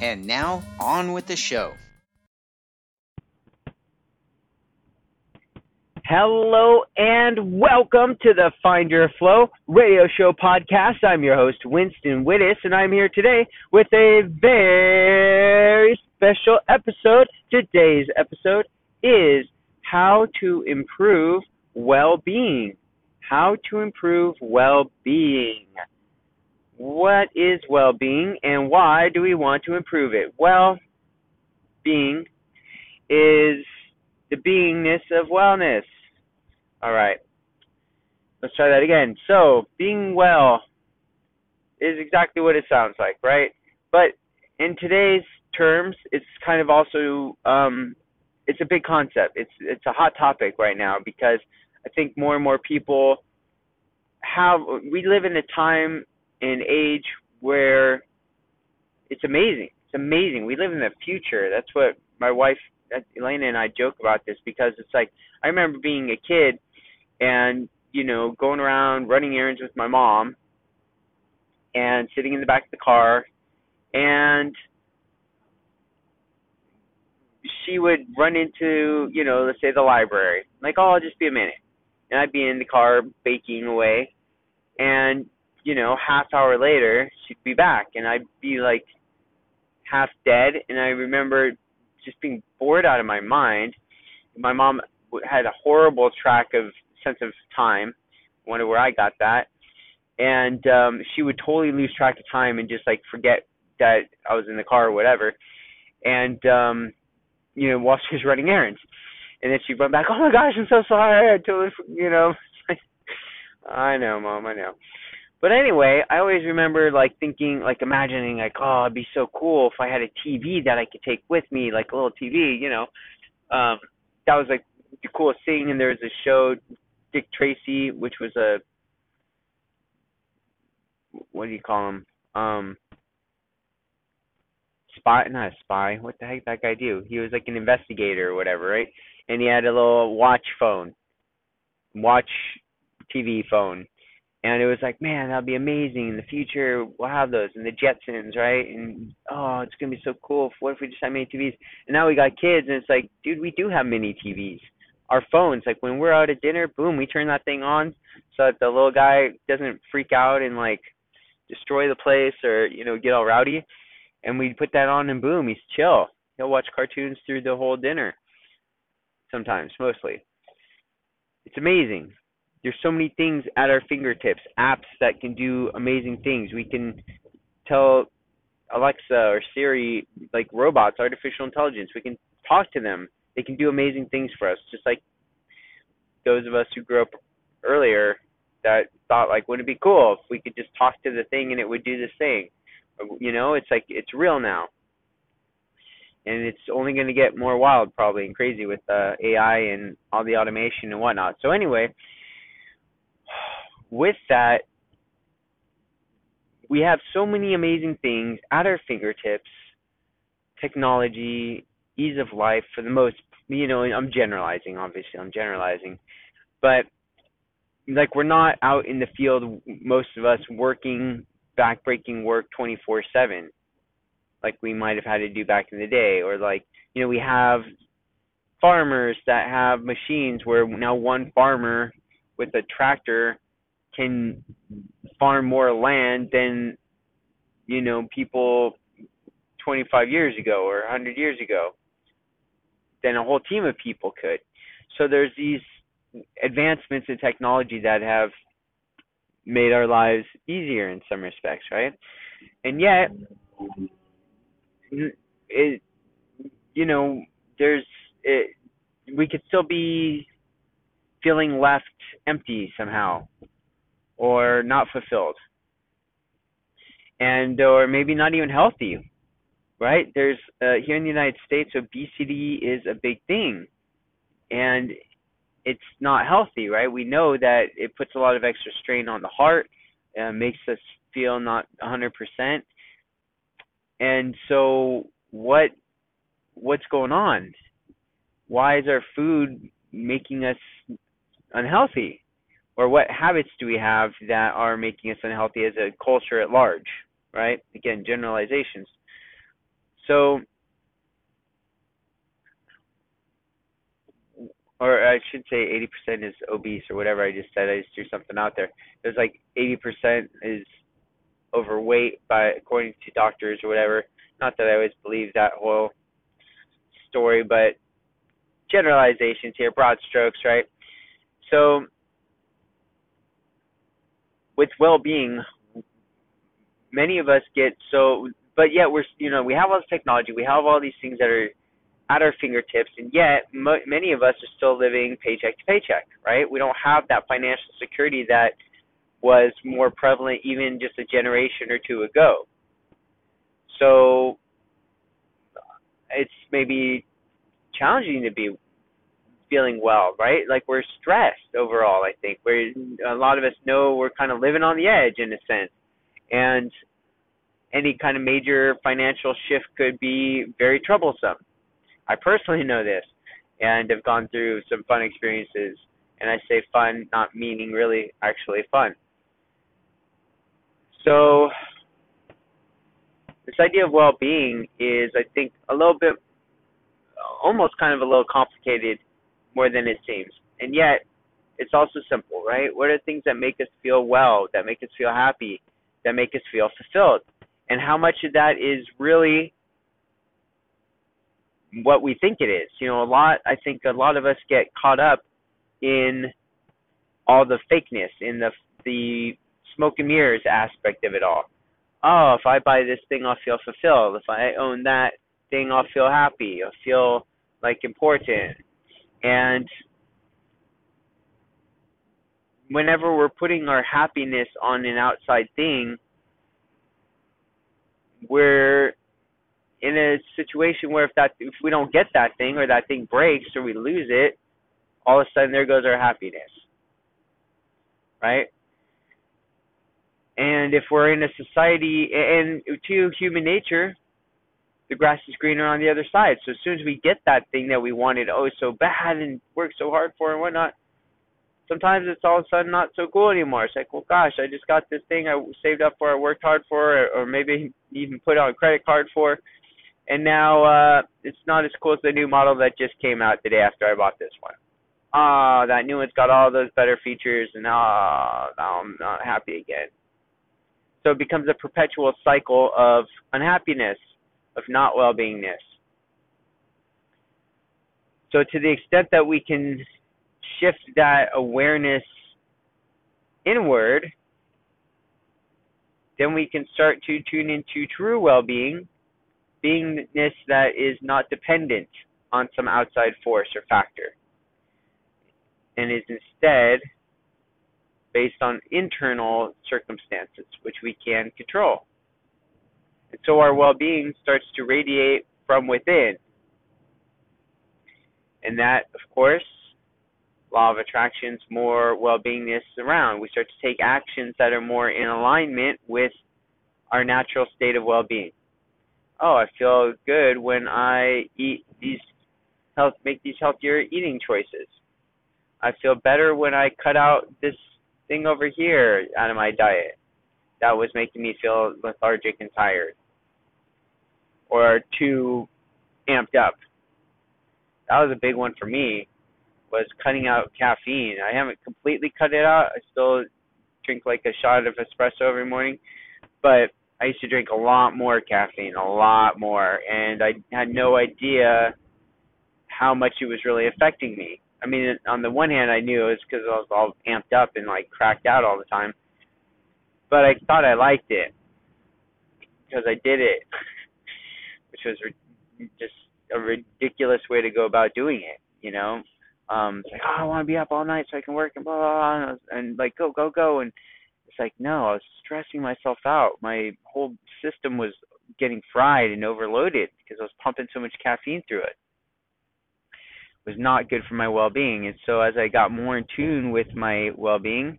And now, on with the show. Hello and welcome to the Find Your Flow radio show podcast. I'm your host, Winston Wittes, and I'm here today with a very special episode. Today's episode is how to improve well being. How to improve well being what is well being and why do we want to improve it? Well being is the beingness of wellness. All right. Let's try that again. So, being well is exactly what it sounds like, right? But in today's terms, it's kind of also um, it's a big concept. It's it's a hot topic right now because I think more and more people have we live in a time an age where it's amazing. It's amazing. We live in the future. That's what my wife Elena and I joke about this because it's like I remember being a kid and you know going around running errands with my mom and sitting in the back of the car and she would run into you know let's say the library like oh I'll just be a minute and I'd be in the car baking away and you know, half hour later, she'd be back, and I'd be like half dead. And I remember just being bored out of my mind. My mom had a horrible track of sense of time. Wonder where I got that. And um she would totally lose track of time and just like forget that I was in the car or whatever. And um you know, while she was running errands. And then she'd run back, Oh my gosh, I'm so sorry. I totally you know I know, mom, I know. But anyway, I always remember like thinking, like imagining, like, oh, it'd be so cool if I had a TV that I could take with me, like a little TV, you know. Um, that was like the coolest thing. And there was a show, Dick Tracy, which was a, what do you call him? Um, spy, not a spy. What the heck did that guy do? He was like an investigator or whatever, right? And he had a little watch phone, watch TV phone and it was like, man, that'll be amazing. In the future, we'll have those and the Jetsons, right? And oh, it's gonna be so cool. What if we just have mini TVs? And now we got kids, and it's like, dude, we do have mini TVs. Our phones, like when we're out at dinner, boom, we turn that thing on so that the little guy doesn't freak out and like destroy the place or you know get all rowdy. And we put that on, and boom, he's chill. He'll watch cartoons through the whole dinner. Sometimes, mostly. It's amazing there's so many things at our fingertips, apps that can do amazing things. We can tell Alexa or Siri, like robots, artificial intelligence, we can talk to them. They can do amazing things for us, just like those of us who grew up earlier that thought like, wouldn't it be cool if we could just talk to the thing and it would do this thing? You know, it's like it's real now, and it's only going to get more wild probably and crazy with uh, AI and all the automation and whatnot. So anyway, with that, we have so many amazing things at our fingertips technology, ease of life for the most, you know, I'm generalizing, obviously, I'm generalizing, but like we're not out in the field, most of us working backbreaking work 24 7 like we might have had to do back in the day or like you know we have farmers that have machines where now one farmer with a tractor can farm more land than you know people 25 years ago or 100 years ago than a whole team of people could. So there's these advancements in technology that have made our lives easier in some respects right? And yet it you know there's it, we could still be feeling left empty somehow or not fulfilled and or maybe not even healthy right? There's uh, here in the United States, obesity is a big thing, and it's not healthy, right? We know that it puts a lot of extra strain on the heart, uh, makes us feel not 100%. And so, what what's going on? Why is our food making us unhealthy? Or what habits do we have that are making us unhealthy as a culture at large? Right? Again, generalizations. So, or I should say 80% is obese or whatever I just said. I just threw something out there. There's like 80% is overweight by according to doctors or whatever. Not that I always believe that whole story, but generalizations here, broad strokes, right? So with well-being, many of us get so but yet we're you know we have all this technology we have all these things that are at our fingertips and yet m- many of us are still living paycheck to paycheck right? We don't have that financial security that was more prevalent even just a generation or two ago. So it's maybe challenging to be feeling well right like we're stressed overall i think we're a lot of us know we're kind of living on the edge in a sense and any kind of major financial shift could be very troublesome. I personally know this and have gone through some fun experiences. And I say fun, not meaning really actually fun. So, this idea of well being is, I think, a little bit, almost kind of a little complicated more than it seems. And yet, it's also simple, right? What are things that make us feel well, that make us feel happy, that make us feel fulfilled? and how much of that is really what we think it is. You know, a lot I think a lot of us get caught up in all the fakeness, in the the smoke and mirrors aspect of it all. Oh, if I buy this thing I'll feel fulfilled. If I own that thing I'll feel happy. I'll feel like important. And whenever we're putting our happiness on an outside thing, we're in a situation where if that if we don't get that thing or that thing breaks or we lose it, all of a sudden there goes our happiness. Right? And if we're in a society and to human nature, the grass is greener on the other side. So as soon as we get that thing that we wanted oh so bad and worked so hard for and whatnot, sometimes it's all of a sudden not so cool anymore. It's like, well, gosh, I just got this thing I saved up for, I worked hard for, or, or maybe even put on a credit card for, and now uh it's not as cool as the new model that just came out the day after I bought this one. Ah, that new one's got all those better features, and ah, now I'm not happy again. So it becomes a perpetual cycle of unhappiness, of not well-beingness. So to the extent that we can shift that awareness inward, then we can start to tune into true well being, beingness that is not dependent on some outside force or factor, and is instead based on internal circumstances, which we can control. And so our well being starts to radiate from within. And that, of course, law of attraction's more well-beingness around. We start to take actions that are more in alignment with our natural state of well-being. Oh, I feel good when I eat these health make these healthier eating choices. I feel better when I cut out this thing over here out of my diet. That was making me feel lethargic and tired. Or too amped up. That was a big one for me was cutting out caffeine. I haven't completely cut it out. I still drink like a shot of espresso every morning, but I used to drink a lot more caffeine, a lot more, and I had no idea how much it was really affecting me. I mean, on the one hand, I knew it was because I was all amped up and like cracked out all the time, but I thought I liked it because I did it, which was just a ridiculous way to go about doing it, you know um it's like oh I want to be up all night so I can work and blah blah, blah and, and like go go go and it's like no I was stressing myself out my whole system was getting fried and overloaded because I was pumping so much caffeine through it. It was not good for my well-being. And so as I got more in tune with my well-being,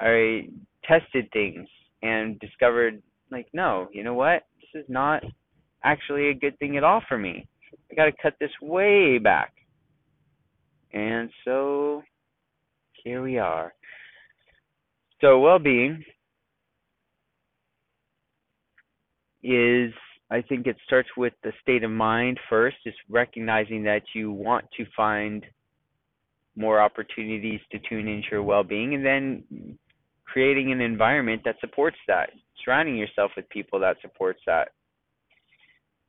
I tested things and discovered like no, you know what? This is not actually a good thing at all for me. I got to cut this way back. And so here we are. So well-being is I think it starts with the state of mind first, just recognizing that you want to find more opportunities to tune into your well-being and then creating an environment that supports that, surrounding yourself with people that supports that.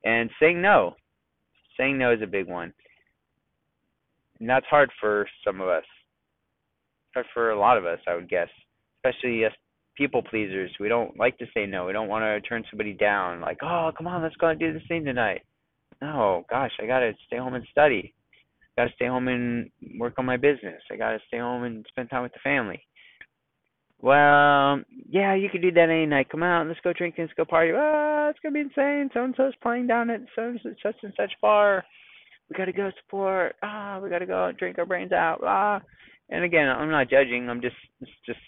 And saying no. Saying no is a big one. And that's hard for some of us. Hard for a lot of us, I would guess. Especially us people pleasers. We don't like to say no. We don't want to turn somebody down. Like, oh, come on, let's go and do this thing tonight. No, gosh, I gotta stay home and study. Gotta stay home and work on my business. I gotta stay home and spend time with the family. Well, yeah, you could do that any night. Come out, and let's go drink and let's go party. Ah, it's gonna be insane. So and so's playing down at so such and such bar. We gotta go support. Ah, we gotta go drink our brains out. Ah, and again, I'm not judging. I'm just it's just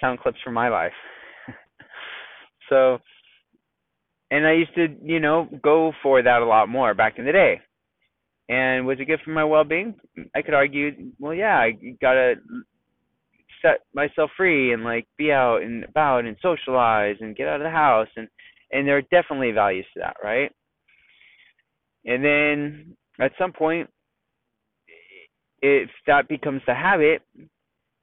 sound clips from my life. so, and I used to, you know, go for that a lot more back in the day. And was it good for my well-being? I could argue, well, yeah, I gotta set myself free and like be out and about and socialize and get out of the house and and there are definitely values to that, right? And then at some point, if that becomes the habit,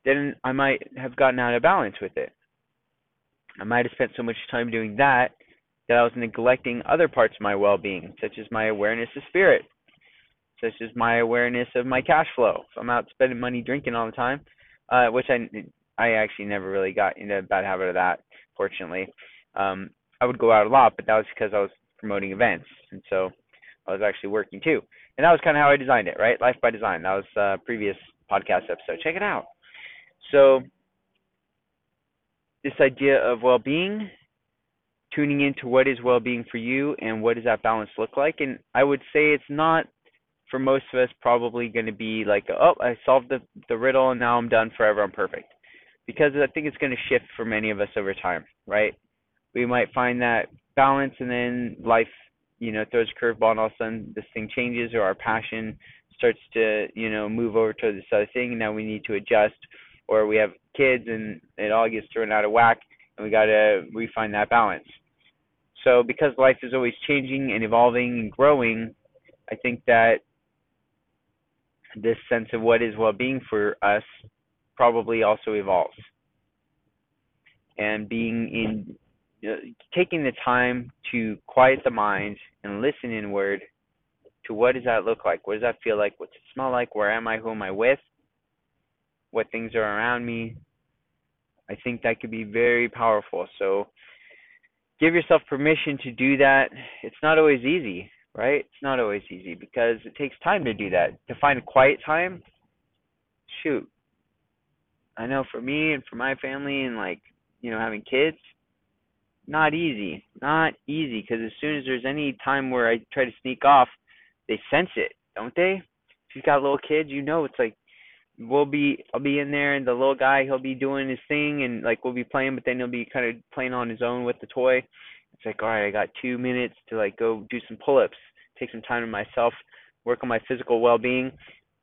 then I might have gotten out of balance with it. I might have spent so much time doing that that I was neglecting other parts of my well being, such as my awareness of spirit, such as my awareness of my cash flow. If I'm out spending money drinking all the time, uh, which I I actually never really got into a bad habit of that, fortunately. Um, I would go out a lot, but that was because I was promoting events, and so I was actually working too. And that was kind of how I designed it, right? Life by design. That was a uh, previous podcast episode. Check it out. So, this idea of well being, tuning into what is well being for you and what does that balance look like. And I would say it's not for most of us probably going to be like, oh, I solved the, the riddle and now I'm done forever, I'm perfect. Because I think it's going to shift for many of us over time, right? We might find that balance and then life, you know, throws a curveball and all of a sudden this thing changes or our passion starts to, you know, move over to this other thing and now we need to adjust or we have kids and it all gets thrown out of whack and we got to refine that balance. So because life is always changing and evolving and growing, I think that this sense of what is well-being for us probably also evolves. And being in know, taking the time to quiet the mind and listen inward to what does that look like? What does that feel like? What's it smell like? Where am I? Who am I with? what things are around me. I think that could be very powerful. So give yourself permission to do that. It's not always easy, right? It's not always easy because it takes time to do that. To find quiet time, shoot. I know for me and for my family and like, you know, having kids, not easy. Not easy because as soon as there's any time where I try to sneak off, they sense it, don't they? If you've got little kids, you know it's like we'll be I'll be in there and the little guy he'll be doing his thing and like we'll be playing but then he'll be kind of playing on his own with the toy. It's like all right, I got 2 minutes to like go do some pull-ups, take some time to myself, work on my physical well-being.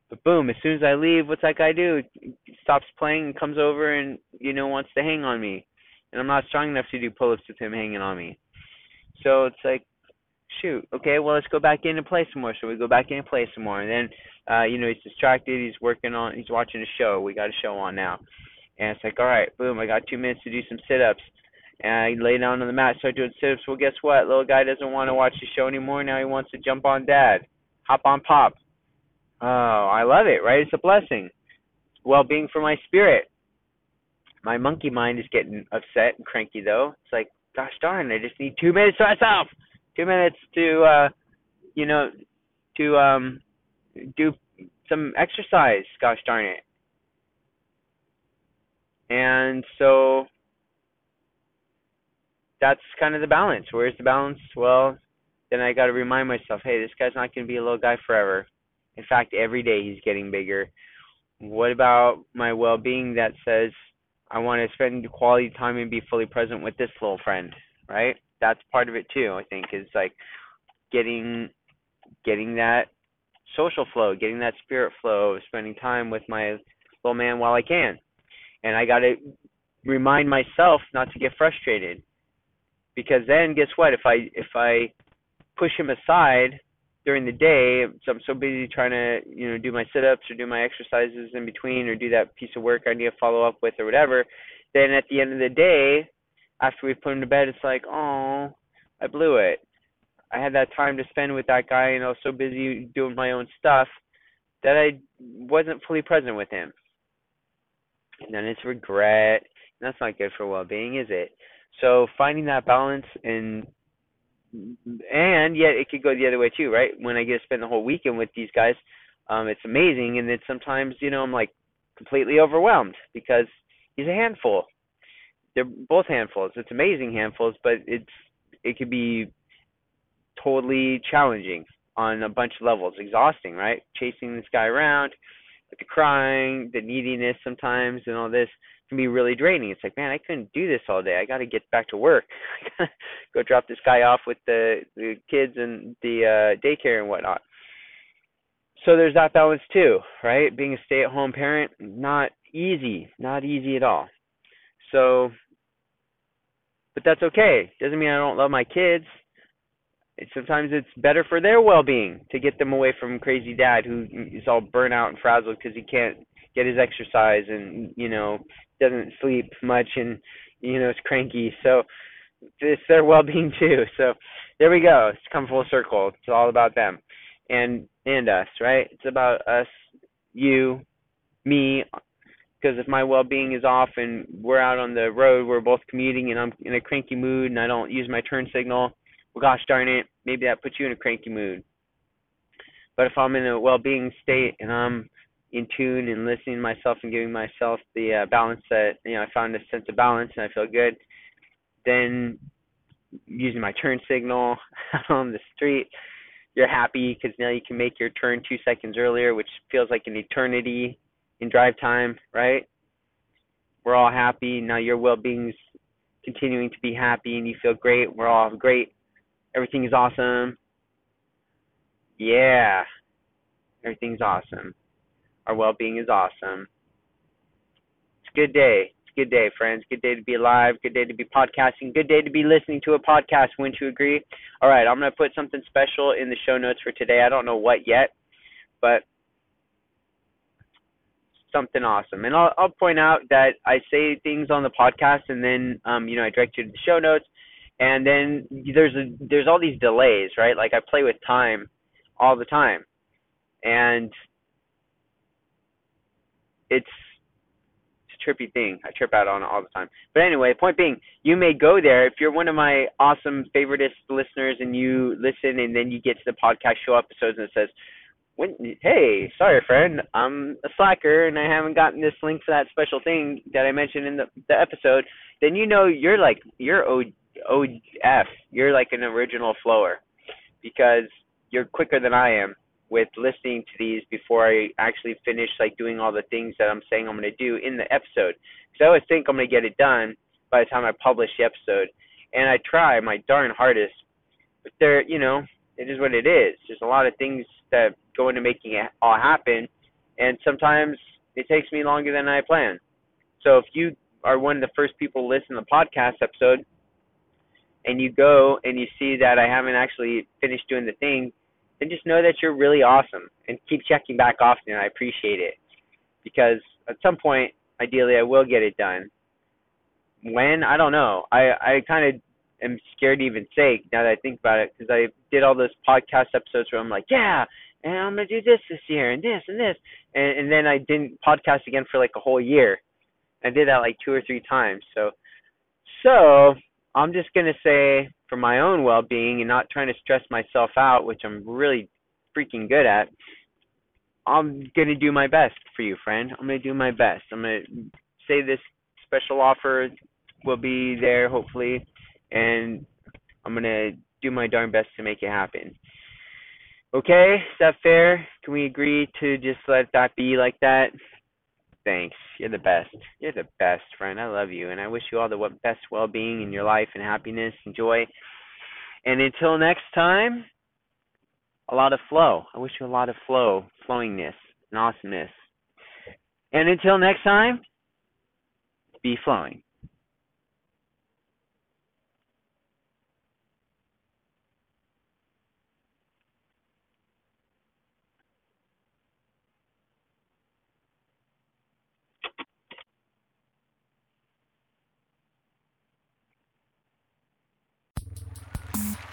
But boom, as soon as I leave, what's that guy do? He stops playing and comes over and you know wants to hang on me. And I'm not strong enough to do pull-ups with him hanging on me. So it's like shoot, okay, well let's go back in and play some more. So we go back in and play some more, and then uh, you know he's distracted. He's working on, he's watching a show. We got a show on now, and it's like, all right, boom, I got two minutes to do some sit-ups. And I lay down on the mat, start doing sit-ups. Well, guess what? Little guy doesn't want to watch the show anymore. Now he wants to jump on dad, hop on pop. Oh, I love it, right? It's a blessing. Well-being for my spirit. My monkey mind is getting upset and cranky though. It's like, gosh darn, I just need two minutes to myself two minutes to uh you know to um do some exercise gosh darn it and so that's kind of the balance. Where's the balance? Well, then I got to remind myself, hey, this guy's not going to be a little guy forever. In fact, every day he's getting bigger. What about my well-being that says I want to spend quality time and be fully present with this little friend, right? That's part of it too. I think is like getting getting that social flow, getting that spirit flow, spending time with my little man while I can. And I got to remind myself not to get frustrated because then guess what? If i if i push him aside during the day so i'm so busy trying to you know do my sit ups or do my exercises in between or do that piece of work i need to follow up with or whatever then at the end of the day after we put him to bed it's like oh i blew it. I had that time to spend with that guy and i was so busy doing my own stuff that i wasn't fully present with him. And then it's regret. That's not good for well-being, is it? So finding that balance and and yet it could go the other way too, right? When I get to spend the whole weekend with these guys, um, it's amazing, and then sometimes you know I'm like completely overwhelmed because he's a handful. They're both handfuls. It's amazing handfuls, but it's it could be totally challenging on a bunch of levels, exhausting, right? Chasing this guy around, the crying, the neediness sometimes, and all this can be really draining. It's like, man, I couldn't do this all day. I got to get back to work. Go drop this guy off with the the kids and the uh daycare and whatnot. So there's that balance too, right? Being a stay-at-home parent, not easy, not easy at all. So, but that's okay. Doesn't mean I don't love my kids. It, sometimes it's better for their well-being to get them away from crazy dad who is all burnt out and frazzled because he can't get his exercise and you know doesn't sleep much and you know is cranky. So it's their well-being too. So there we go. It's come full circle. It's all about them and and us, right? It's about us, you, me. Because if my well-being is off and we're out on the road, we're both commuting, and I'm in a cranky mood, and I don't use my turn signal, well, gosh darn it, maybe that puts you in a cranky mood. But if I'm in a well-being state and I'm in tune and listening to myself and giving myself the uh, balance that you know I found a sense of balance and I feel good. Then using my turn signal on the street, you're happy because now you can make your turn two seconds earlier, which feels like an eternity in drive time, right? We're all happy now. Your well-being's continuing to be happy and you feel great. We're all great. Everything is awesome. Yeah, everything's awesome. Our well being is awesome. It's a good day. It's a good day, friends. Good day to be alive. Good day to be podcasting. Good day to be listening to a podcast. Wouldn't you agree? All right, I'm going to put something special in the show notes for today. I don't know what yet, but something awesome. And I'll, I'll point out that I say things on the podcast, and then um, you know I direct you to the show notes, and then there's a, there's all these delays, right? Like I play with time all the time, and it's a trippy thing. I trip out on it all the time. But anyway, point being, you may go there if you're one of my awesome favoritist listeners and you listen and then you get to the podcast show episodes and it says, when, hey, sorry friend, I'm a slacker and I haven't gotten this link for that special thing that I mentioned in the the episode, then you know you're like you're O OF. You're like an original flower because you're quicker than I am with listening to these before I actually finish like doing all the things that I'm saying I'm going to do in the episode. Because I always think I'm going to get it done by the time I publish the episode, and I try my darn hardest. But there, you know, it is what it is. There's a lot of things that go into making it all happen, and sometimes it takes me longer than I plan. So if you are one of the first people to listen to the podcast episode, and you go and you see that I haven't actually finished doing the thing, then just know that you're really awesome and keep checking back often. I appreciate it because at some point, ideally, I will get it done. When I don't know. I I kind of am scared to even say now that I think about it because I did all those podcast episodes where I'm like, yeah, and I'm gonna do this this year and this and this, and and then I didn't podcast again for like a whole year. I did that like two or three times. So so I'm just gonna say for my own well-being and not trying to stress myself out, which I'm really freaking good at, I'm to do my best for you, friend. I'm to do my best. I'm to say this special offer will be there hopefully and I'm gonna do my darn best to make it happen. Okay, is that fair? Can we agree to just let that be like that? Thanks. You're the best. You're the best, friend. I love you, and I wish you all the best well-being in your life and happiness and joy. And until next time, a lot of flow. I wish you a lot of flow, flowingness, and awesomeness. And until next time, be flowing.